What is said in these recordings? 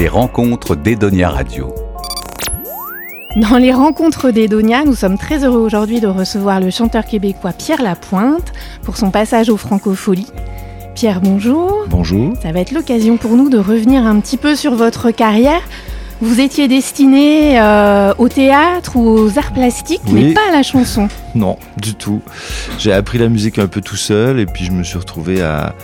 Les rencontres d'Edonia Radio. Dans les rencontres d'Edonia, nous sommes très heureux aujourd'hui de recevoir le chanteur québécois Pierre Lapointe pour son passage aux Francopholies. Pierre, bonjour. Bonjour. Ça va être l'occasion pour nous de revenir un petit peu sur votre carrière. Vous étiez destiné euh, au théâtre ou aux arts plastiques, Oui. mais pas à la chanson. Non, du tout. J'ai appris la musique un peu tout seul et puis je me suis retrouvé à.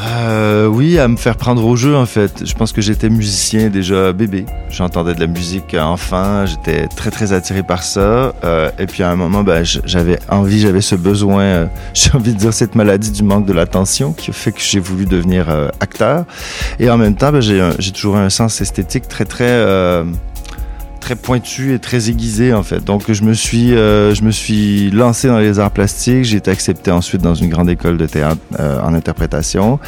Euh, oui, à me faire prendre au jeu en fait. Je pense que j'étais musicien déjà bébé. J'entendais de la musique enfant, j'étais très très attiré par ça. Euh, et puis à un moment, j- j'avais envie, j'avais ce besoin, euh, j'ai envie de dire cette maladie du manque de l'attention qui fait que j'ai voulu devenir acteur. Et en même temps, ben, j'ai toujours un sens esthétique très très très pointu et très aiguisé en fait. Donc je me suis euh, je me suis lancé dans les arts plastiques. J'ai été accepté ensuite dans une grande école de théâtre euh, en interprétation.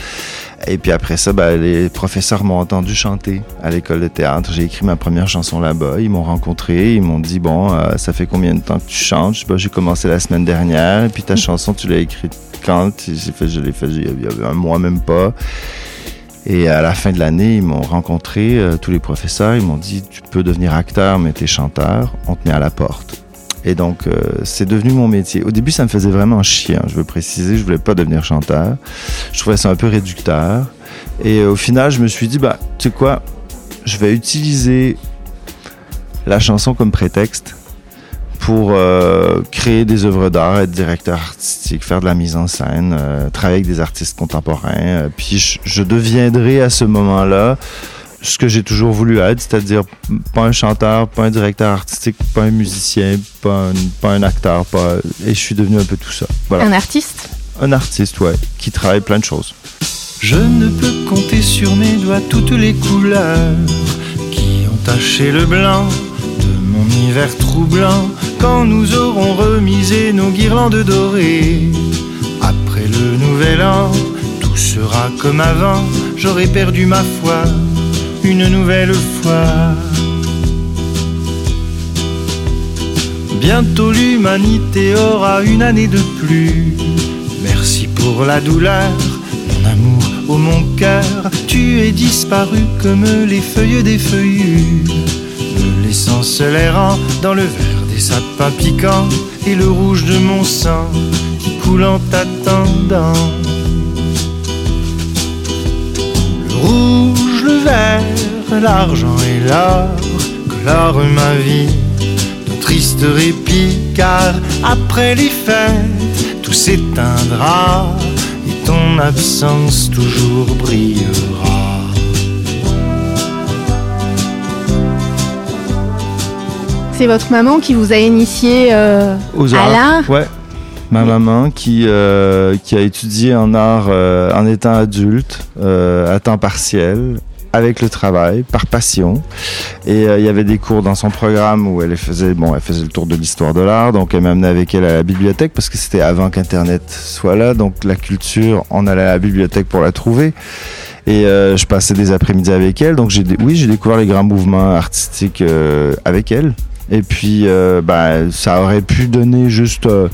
Et puis après ça, ben, les professeurs m'ont entendu chanter à l'école de théâtre. J'ai écrit ma première chanson là-bas. Ils m'ont rencontré. Ils m'ont dit bon, euh, ça fait combien de temps que tu chantes? Ben, J'ai commencé la semaine dernière. Et puis ta chanson, tu l'as écrite quand? Fait, je l'ai fait il y a- il y avait un mois même pas. Et à la fin de l'année, ils m'ont rencontré, euh, tous les professeurs, ils m'ont dit tu peux devenir acteur, mais t'es chanteur, on te met à la porte. Et donc, euh, c'est devenu mon métier. Au début, ça me faisait vraiment chier, hein, je veux préciser, je voulais pas devenir chanteur. Je trouvais ça un peu réducteur. Et euh, au final, je me suis dit, bah, tu sais quoi, je vais utiliser la chanson comme prétexte pour euh, créer des œuvres d'art, être directeur artistique, faire de la mise en scène, euh, travailler avec des artistes contemporains. euh, puis je, je deviendrai à ce moment-là ce que j'ai toujours voulu être, c'est-à-dire pas un chanteur, pas un directeur artistique, pas un musicien, pas un, pas un acteur, pas... et je suis devenu un peu tout ça. Voilà, Un artiste? Un artiste, ouais, qui travaille plein de choses. Je ne peux compter sur mes doigts toutes les couleurs qui ont taché le blanc de mon hiver troublant quand nous aurons remisé nos guirlandes dorées. Après le nouvel an, tout sera comme avant, j'aurai perdu ma foi une nouvelle fois. Bientôt l'humanité aura une année de plus. Merci pour la douleur, mon amour, oh mon cœur. Tu es disparu comme les feuilles des feuillus, me laissant errant dans le vert des sapins piquants et le rouge de mon sang qui coule en t'attendant. Le rouge, le vert, l'argent et l'or colorent ma vie d'un triste répit car après les fêtes tout s'éteindra et ton absence toujours brillera. C'est votre maman qui vous a initié euh, Aux à arts. l'art Ouais. Ma maman qui, euh, qui a étudié en art euh, en étant adulte, à temps partiel, avec le travail, par passion. Et euh, il y avait des cours dans son programme où elle faisait, bon, elle faisait le tour de l'histoire de l'art, donc elle m'amenait avec elle à la bibliothèque parce que c'était avant qu'Internet soit là, donc la culture, on allait à la bibliothèque pour la trouver. Et euh, je passais des après-midi avec elle, donc j'ai, oui, j'ai découvert les grands mouvements artistiques euh, avec elle. Et puis, euh, ben, ça aurait pu donner juste euh,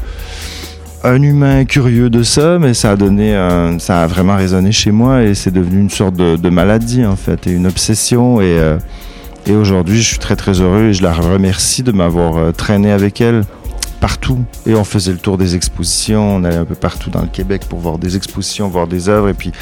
un humain curieux de ça, mais ça a donné, ça a vraiment résonné chez moi et c'est devenu une sorte de, maladie en fait et une obsession. Et, euh, et aujourd'hui, je suis très très heureux et je la remercie de m'avoir traîné avec elle partout. Et on faisait le tour des expositions, on allait un peu partout dans le Québec pour voir des expositions, voir des œuvres et puis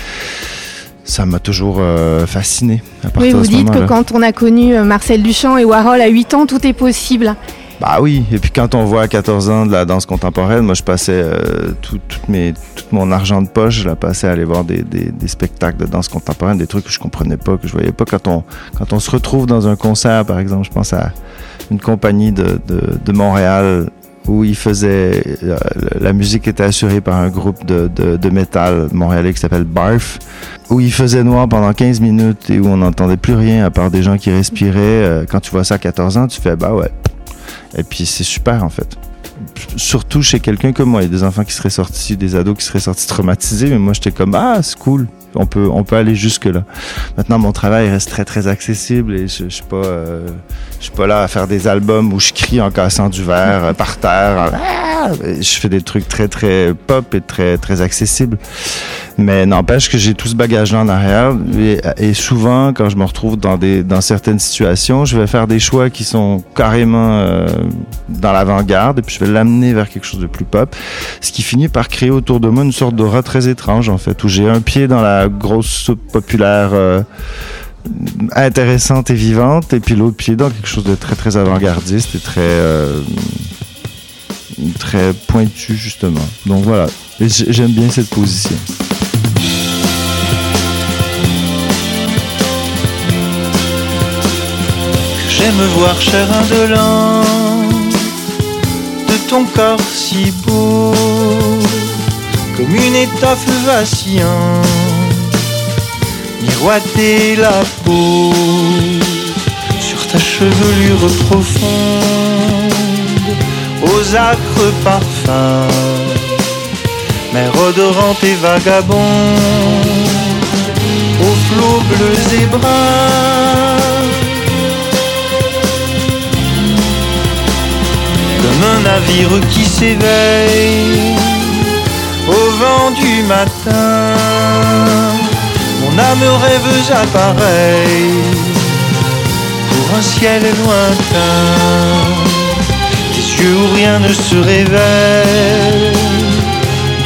ça m'a toujours euh, fasciné. À Oui, vous de ce dites que quand on a connu euh, Marcel Duchamp et Warhol à 8 ans, tout est possible. Bah oui, et puis quand on voit à 14 ans de la danse contemporaine, moi je passais euh, tout, toutes mes, tout mon argent de poche, je la passais à aller voir des, des, des spectacles de danse contemporaine, des trucs que je comprenais pas, que je voyais pas. Quand on, quand on se retrouve dans un concert, par exemple, je pense à une compagnie de, de, de Montréal où ils faisaient, euh, la musique était assurée par un groupe de, de, montréalais qui s'appelle Barf, où il faisait noir pendant 15 minutes et où on n'entendait plus rien à part des gens qui respiraient. Euh, Quand tu vois ça à 14 ans, tu fais bah ouais, et puis c'est super en fait. Surtout chez quelqu'un comme moi, il y a des enfants qui seraient sortis, des ados qui seraient sortis traumatisés, mais moi j'étais comme ah c'est cool, on peut on peut aller jusque là. Maintenant mon travail reste très très accessible et je, suis pas euh, je suis pas là à faire des albums où je crie en cassant du verre euh, par terre. ah, je fais des trucs très très pop et très très accessibles. Mais n'empêche que j'ai tout ce bagage-là en arrière et, souvent quand je me retrouve dans des dans certaines situations, je vais faire des choix qui sont carrément euh, dans l'avant-garde et puis je vais l'amener vers quelque chose de plus pop, ce qui finit par créer autour de moi une sorte d'aura très étrange en fait où j'ai un pied dans la grosse soupe populaire euh, intéressante et vivante, et puis l'autre pied dans quelque chose de très très avant-gardiste et très euh, très pointu justement. Donc voilà, j'aime bien cette position. J'aime voir cher indolent de ton corps si beau, comme une étoffe vacillante miroiter la peau sur ta chevelure profonde, aux acres parfums, mer odorante et vagabonde, aux flots bleus et bruns. Un navire qui s'éveille au vent du matin mon âme rêveuse appareille pour un ciel lointain. Tes yeux où rien ne se révèle,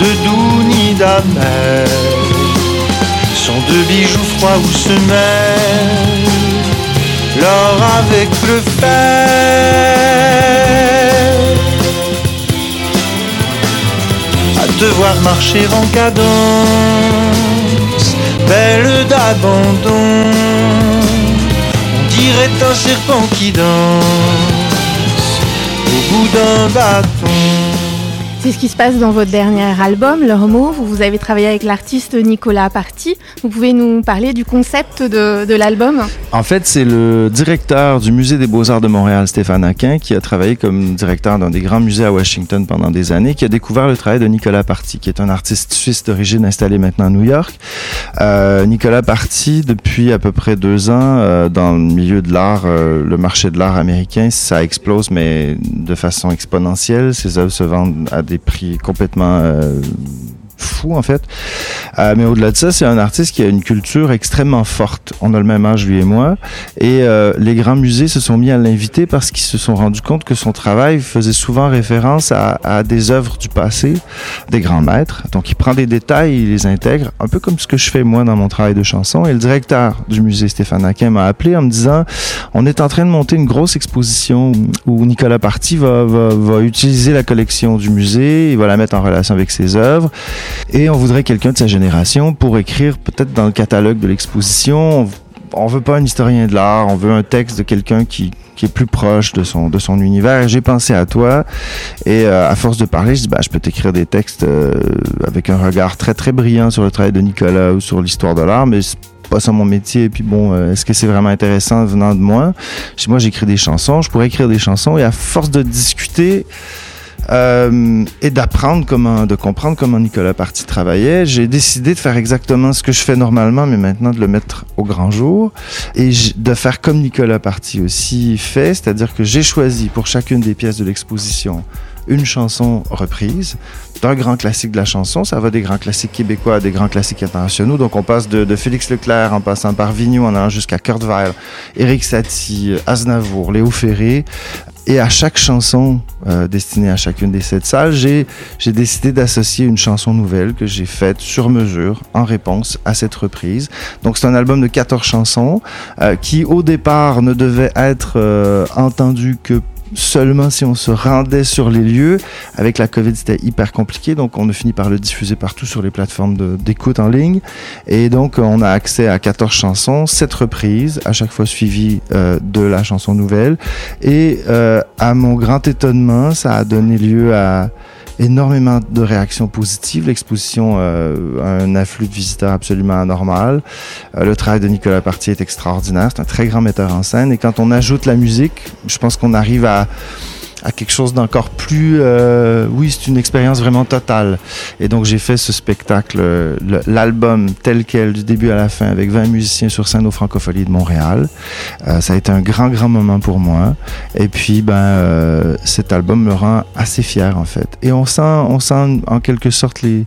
de doux ni d'amer, sont deux bijoux froids où se mêlent l'or avec le fer. À devoir marcher en cadence belle d'abandon. On dirait un serpent qui danse au bout d'un bâton. C'est ce qui se passe dans votre dernier album, mot. Vous, vous avez travaillé avec l'artiste Nicolas Parti. Vous pouvez nous parler du concept de, l'album? En fait, c'est le directeur du Musée des Beaux-Arts de Montréal, Stéphane Aquin, qui a travaillé comme directeur dans des grands musées à Washington pendant des années, qui a découvert le travail de Nicolas Parti, qui est un artiste suisse d'origine installé maintenant à New York. Euh, Nicolas Parti, depuis à peu près deux ans, euh, dans le milieu de l'art, euh, le marché de l'art américain, ça explose, mais de façon exponentielle. Ses œuvres se vendent à des prix complètement euh, fou en fait. Euh, mais au-delà de ça, c'est un artiste qui a une culture extrêmement forte. On a le même âge lui et moi, et euh, les grands musées se sont mis à l'inviter parce qu'ils se sont rendus compte que son travail faisait souvent référence à, à, des œuvres du passé, des grands maîtres. Donc il prend des détails, il les intègre, un peu comme ce que je fais moi dans mon travail de chanson. Et le directeur du musée Stéphane Aquin m'a appelé en me disant, on est en train de monter une grosse exposition où Nicolas Parti va, va, va utiliser la collection du musée, il va la mettre en relation avec ses œuvres. Et on voudrait quelqu'un de sa génération pour écrire peut-être dans le catalogue de l'exposition. On veut pas un historien de l'art, on veut un texte de quelqu'un qui, qui est plus proche de son de son univers. J'ai pensé à toi et euh, à force de parler, je dis bah je peux t'écrire des textes euh, avec un regard très très brillant sur le travail de Nicolas ou sur l'histoire de l'art, mais pas ça mon métier. Et puis bon, euh, est-ce que c'est vraiment intéressant venant de moi? Moi, j'écris des chansons, je pourrais écrire des chansons et à force de discuter euh, et d'apprendre comment, de comprendre comment Nicolas Parti travaillait. J'ai décidé de faire exactement ce que je fais normalement, mais maintenant de le mettre au grand jour et de faire comme Nicolas Parti aussi fait, c'est-à-dire que j'ai choisi pour chacune des pièces de l'exposition une chanson reprise d'un grand classique de la chanson. Ça va des grands classiques québécois à des grands classiques internationaux. Donc on passe de, Félix Leclerc en passant par Vigneault en allant jusqu'à Kurt Weill, Eric Satie, Aznavour, Léo Ferré, et à chaque chanson euh, destinée à chacune des sept salles, j'ai, décidé d'associer une chanson nouvelle que j'ai faite sur mesure en réponse à cette reprise. Donc c'est un album de 14 chansons euh, qui au départ ne devait être euh, entendu que seulement si on se rendait sur les lieux. Avec la COVID, c'était hyper compliqué, donc on a fini par le diffuser partout sur les plateformes d'écoute en ligne. Et donc, on a accès à 14 chansons, 7 reprises, à chaque fois suivies euh, de la chanson nouvelle. Et euh, à mon grand étonnement, ça a donné lieu à énormément de réactions positives. L'exposition euh, a un afflux de visiteurs absolument anormal. Euh, le travail de Nicolas Parti est extraordinaire. C'est un très grand metteur en scène. Et quand on ajoute la musique, je pense qu'on arrive à à quelque chose d'encore plus... Euh, oui, c'est une expérience vraiment totale. Et donc j'ai fait ce spectacle, l'album tel quel, du début à la fin, avec 20 musiciens sur scène au Francopholies de Montréal. Euh, ça a été un grand, grand moment pour moi. Et puis, ben, euh, cet album me rend assez fier, en fait. Et on sent, on sent en quelque sorte les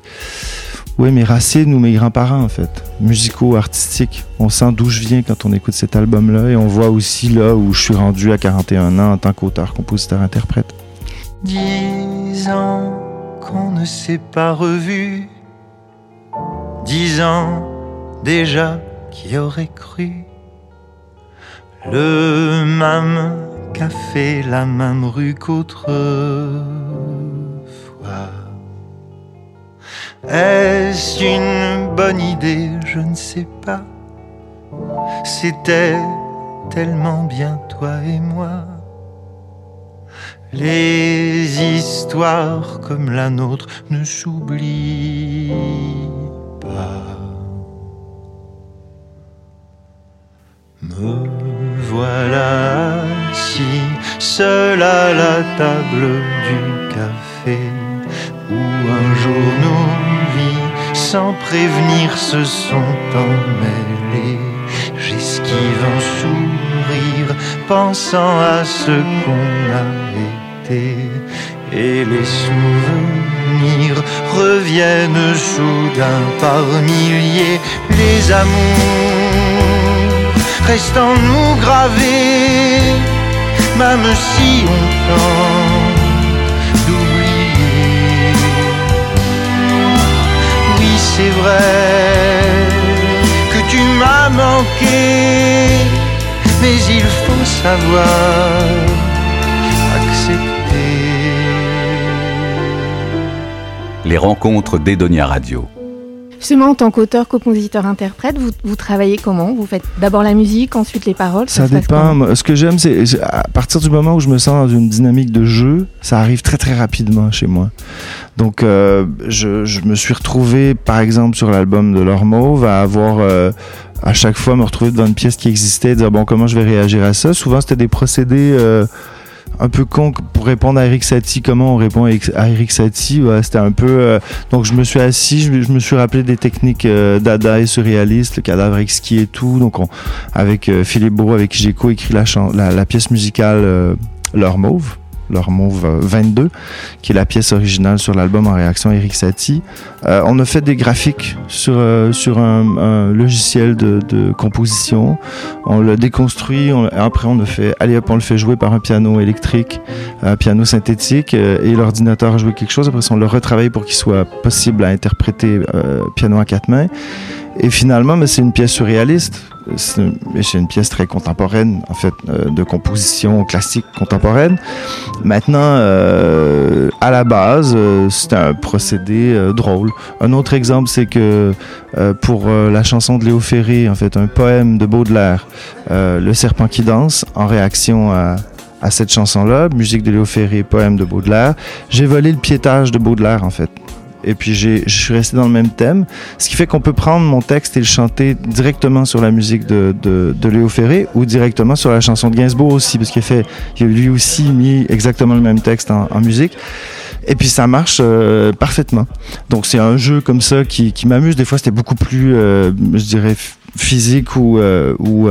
oui, mes racines ou mes grands-parents, en fait, musicaux, artistiques. On sent d'où je viens quand on écoute cet album-là et on voit aussi là où je suis rendu à 41 ans en tant qu'auteur, compositeur, interprète. Dix ans qu'on ne s'est pas revu. Dix ans déjà qui aurait cru. Le même café, la même rue qu'autrefois. Est-ce une bonne idée? Je ne sais pas. C'était tellement bien toi et moi. Les histoires comme la nôtre ne s'oublient pas. Me voilà assis seul à la table du café où un jour sans prévenir, se sont emmêlées. J'esquive un sourire, pensant à ce qu'on a été. Et les souvenirs reviennent soudain par milliers. Les amours restent en nous gravés, même si on tente c'est vrai que tu m'as manqué, mais il faut savoir accepter. Les rencontres d'Edonia Radio. Justement, en tant qu'auteur, compositeur, interprète, vous, vous, travaillez comment? Vous faites d'abord la musique, ensuite les paroles Ça, dépend. Ce que j'aime, c'est à partir du moment où je me sens dans une dynamique de jeu, ça arrive très très rapidement chez moi. Donc, euh, je, je, me suis retrouvé, par exemple, sur l'album de L'Ormauve, à avoir euh, à chaque fois me retrouver devant une pièce qui existait, dire bon comment je vais réagir à ça? Souvent, c'était des procédés. Euh, un peu con pour répondre à Eric Satie. Comment on répond à Eric Satie C'était un peu. Euh, donc je me suis assis, je, me suis rappelé des techniques euh, dada et surréalistes, le cadavre exquis et tout. Donc avec euh, Philippe Beau, avec qui j'ai co-écrit la, la, la, pièce musicale Leur Mauve leur Mauve 22, qui est la pièce originale sur l'album en réaction Eric Satie. Euh, on a fait des graphiques sur, euh, sur un, logiciel de, composition. On l'a déconstruit. après, on a fait, allez on le fait jouer par un piano électrique, un piano synthétique, euh, et l'ordinateur a joué quelque chose. Après, on l'a retravaillé pour qu'il soit possible à interpréter piano à quatre mains. Et finalement, c'est une pièce surréaliste. C'est une, pièce très contemporaine, en fait, euh, de composition classique contemporaine. Maintenant, euh, à la base, euh, c'est un procédé drôle. Un autre exemple, c'est que pour la chanson de Léo Ferré, en fait, un poème de Baudelaire, Le serpent qui danse, en réaction à, à cette chanson-là, musique de Léo Ferré, poème de Baudelaire, j'ai volé le piétage de Baudelaire, en fait et puis je suis resté dans le même thème, ce qui fait qu'on peut prendre mon texte et le chanter directement sur la musique de, de, Léo Ferré ou directement sur la chanson de Gainsbourg aussi, parce qu'il fait, il a lui aussi mis exactement le même texte en, musique. Et puis ça marche euh, parfaitement. Donc c'est un jeu comme ça qui, qui m'amuse. Des fois c'était beaucoup plus, euh, je dirais, physique ou, euh, ou,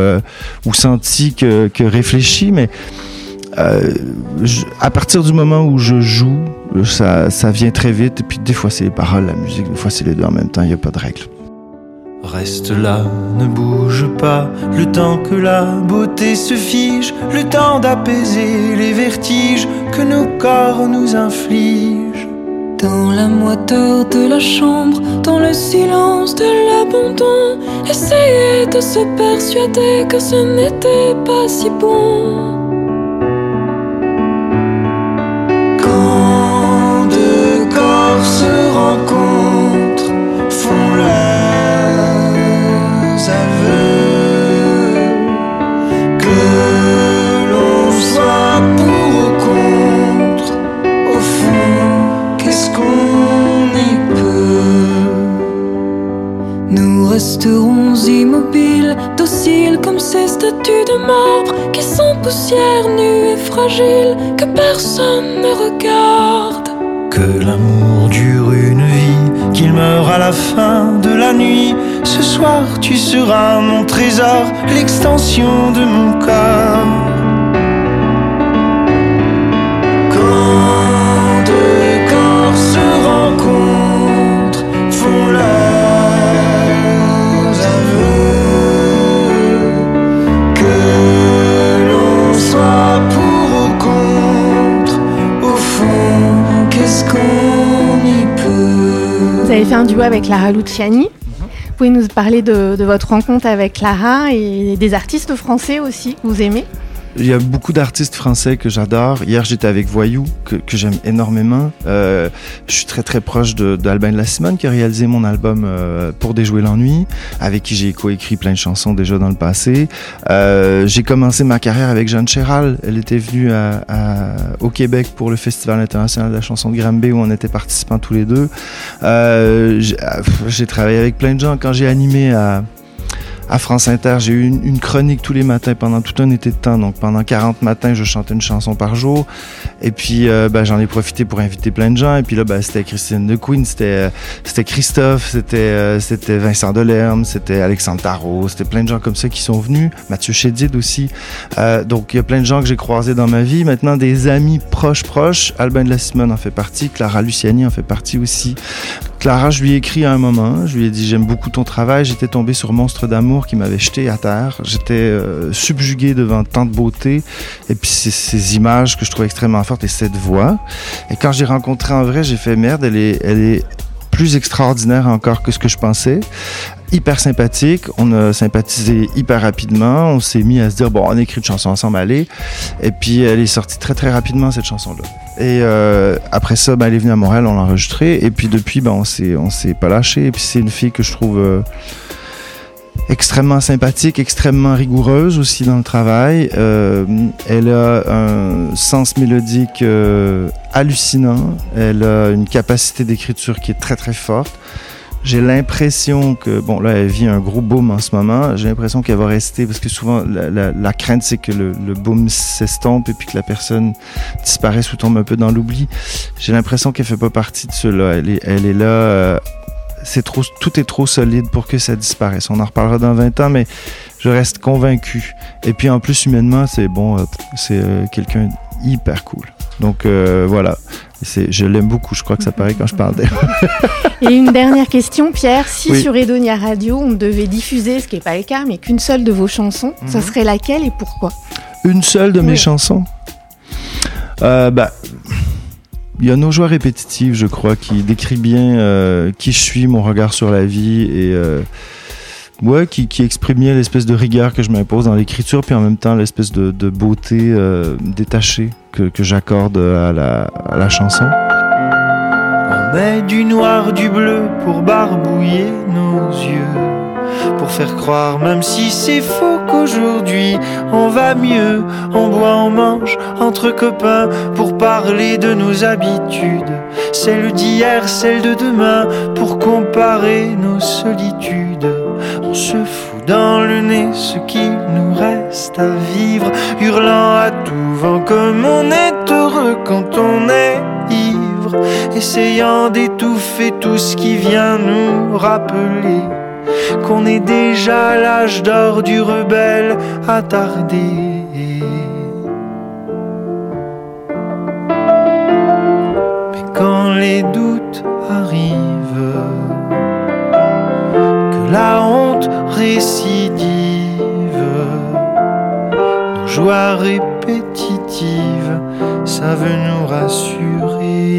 ou senti que, que réfléchi, mais à partir du moment où je joue, ça, ça vient très vite. Et puis des fois c'est les paroles, la musique, des fois c'est les deux en même temps. Il n'y a pas de règle. Reste là, ne bouge pas, le temps que la beauté se fige, le temps d'apaiser les vertiges que nos corps nous infligent. Dans la moiteur de la chambre, dans le silence de l'abandon, essayer de se persuader que ce n'était pas si bon. Resterons immobiles, dociles comme ces statues de marbre qui sont poussière nue et fragile, que personne ne regarde. Que l'amour dure une vie, qu'il meure à la fin de la nuit. Ce soir, tu seras mon trésor, l'extension de mon corps. Avec Lara Luciani. Vous pouvez nous parler de, de votre rencontre avec Clara et des artistes français aussi que vous aimez Il y a beaucoup d'artistes français que j'adore. Hier, j'étais avec Voyou, que, j'aime énormément. Euh, je suis très très proche de- d'Albin de la Simone, qui a réalisé mon album euh, Pour déjouer l'ennui, avec qui j'ai coécrit plein de chansons déjà dans le passé. Euh, j'ai commencé ma carrière avec Jeanne Chéral. Elle était venue au Québec pour le Festival international de la chanson de Granby, où on était participants tous les deux. Ah, j'ai travaillé avec plein de gens. Quand j'ai animé à à France Inter, j'ai eu une, chronique tous les matins pendant tout un été de temps. Donc pendant 40 matins, je chantais une chanson par jour. Et puis euh, ben, j'en ai profité pour inviter plein de gens. Et puis là, ben, c'était Christine de Queen, c'était euh, c'était Christophe, c'était euh, c'était Vincent Delerme, c'était Alexandre Tarot, c'était plein de gens comme ça qui sont venus. Mathieu Chédid aussi. Euh, donc il y a plein de gens que j'ai croisés dans ma vie. Maintenant, des amis proches proches. Albin de la Simone en fait partie. Clara Luciani en fait partie aussi. Clara, je lui ai écrit à un moment, je lui ai dit j'aime beaucoup ton travail, j'étais tombé sur Monstre d'amour qui m'avait jeté à terre, j'étais euh, subjugué devant tant de beauté et puis ces, images que je trouvais extrêmement fortes et cette voix. Et quand j'ai rencontré en vrai, j'ai fait merde, elle est, elle est plus extraordinaire encore que ce que je pensais. Hyper sympathique, on a sympathisé hyper rapidement, on s'est mis à se dire bon on écrit une chanson ensemble, allez. Et puis elle est sortie très très rapidement cette chanson-là. Et euh, après ça, ben, elle est venue à Montréal, on l'a enregistrée. Et puis depuis, ben, on s'est on s'est pas lâché. Et puis c'est une fille que je trouve euh, extrêmement sympathique, extrêmement rigoureuse aussi dans le travail. Euh, elle a un sens mélodique hallucinant. Elle a une capacité d'écriture qui est très très forte. J'ai l'impression que, bon là, elle vit un gros boom en ce moment. J'ai l'impression qu'elle va rester, parce que souvent, la, crainte, c'est que le, le boom s'estompe et puis que la personne disparaisse ou tombe un peu dans l'oubli. J'ai l'impression qu'elle fait pas partie de cela. Elle est, elle est là. euh, c'est trop, tout est trop solide pour que ça disparaisse. On en reparlera dans 20 ans, mais je reste convaincu. Et puis en plus, humainement, c'est bon, euh, c'est euh, quelqu'un hyper cool. Donc euh, voilà, c'est, je l'aime beaucoup. Je crois que ça paraît quand je parle d'elle. Et une dernière question, Pierre. Si Oui. sur Edonia Radio, on devait diffuser, ce qui n'est pas le cas, mais qu'une seule de vos chansons, ça Mhm. serait laquelle et pourquoi? Une seule de mes chansons? Euh, bah, Il y a Nos joies répétitives, je crois, qui décrit bien euh, qui je suis, mon regard sur la vie et ouais, qui, qui exprime bien l'espèce de rigueur que je m'impose dans l'écriture, puis en même temps l'espèce de, beauté euh, détachée que, que j'accorde à la, à la chanson. On met du noir, du bleu pour barbouiller nos yeux. Pour faire croire, même si c'est faux, qu'aujourd'hui on va mieux. On boit, on mange entre copains pour parler de nos habitudes. Celles d'hier, celles de demain, pour comparer nos solitudes. On se fout dans le nez ce qu'il nous reste à vivre, hurlant à tout vent comme on est heureux quand on est ivre. Essayant d'étouffer tout ce qui vient nous rappeler. Qu'on est déjà l'âge d'or du rebelle attardé. Récidive, nos joies répétitives savent nous rassurer.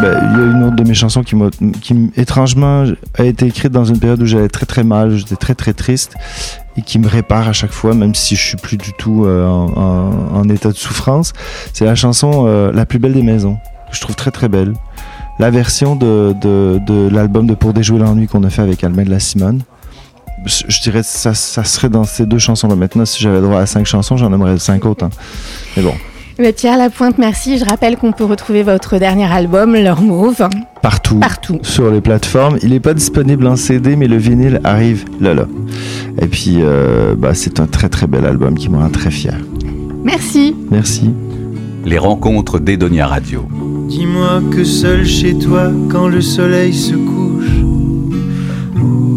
Ben, il y a une autre de mes chansons qui, qui étrangement a été écrite dans une période où j'allais très très mal, j'étais très très triste et qui me répare à chaque fois, même si je suis plus du tout euh, en état de souffrance. C'est la chanson euh, La plus belle des maisons, que je trouve très très belle. La version de, de, de l'album de Pour déjouer l'ennui qu'on a fait avec Alma de la Simone. Je je dirais que ça, ça serait dans ces deux chansons-là. Maintenant, si j'avais droit à cinq chansons, j'en aimerais cinq autres. hein. Mais bon. Mais Pierre Lapointe, merci. Je rappelle qu'on peut retrouver votre dernier album, Leur Mauve. Partout. Partout. Sur les plateformes. Il n'est pas disponible en CD, mais le vinyle arrive là là. Et puis, euh, bah, c'est un très très bel album qui me rend très fier. Merci. Merci. Les rencontres d'Edonia Radio. Dis-moi que seul chez toi, quand le soleil se couche,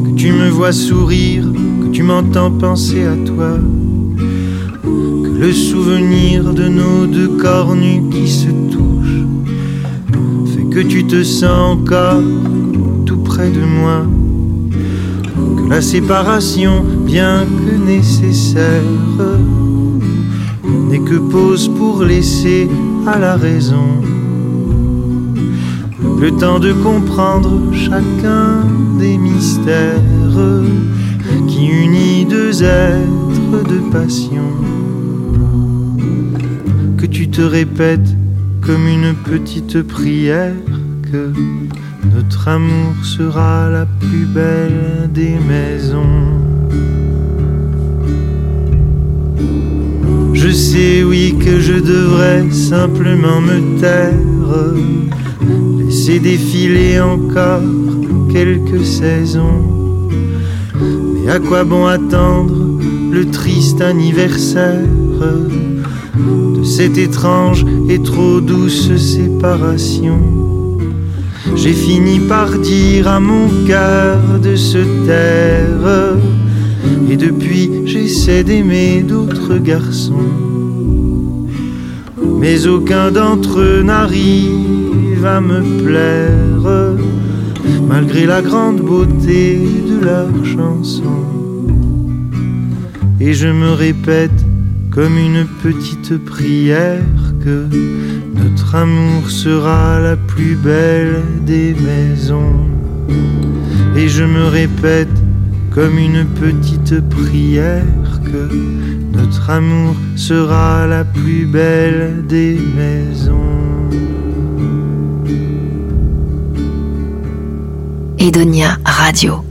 que tu me vois sourire, que tu m'entends penser à toi, que le souvenir de nos deux corps nus qui se touchent fait que tu te sens encore tout près de moi, que la séparation, bien que nécessaire, n'est que pause pour laisser à la raison le temps de comprendre chacun des mystères qui unit deux êtres de passion. Que tu te répètes comme une petite prière que notre amour sera la plus belle des maisons. Je sais, oui, que je devrais simplement me taire Laisser défiler encore quelques saisons. Mais à quoi bon attendre le triste anniversaire de cette étrange et trop douce séparation? J'ai fini par dire à mon cœur de se taire. Et depuis j'essaie d'aimer d'autres garçons. Mais aucun d'entre eux n'arrive à me plaire, malgré la grande beauté de leurs chansons. Et je me répète comme une petite prière que notre amour sera la plus belle des maisons. Et je me répète comme une petite prière que notre amour sera la plus belle des maisons. Edonia Radio.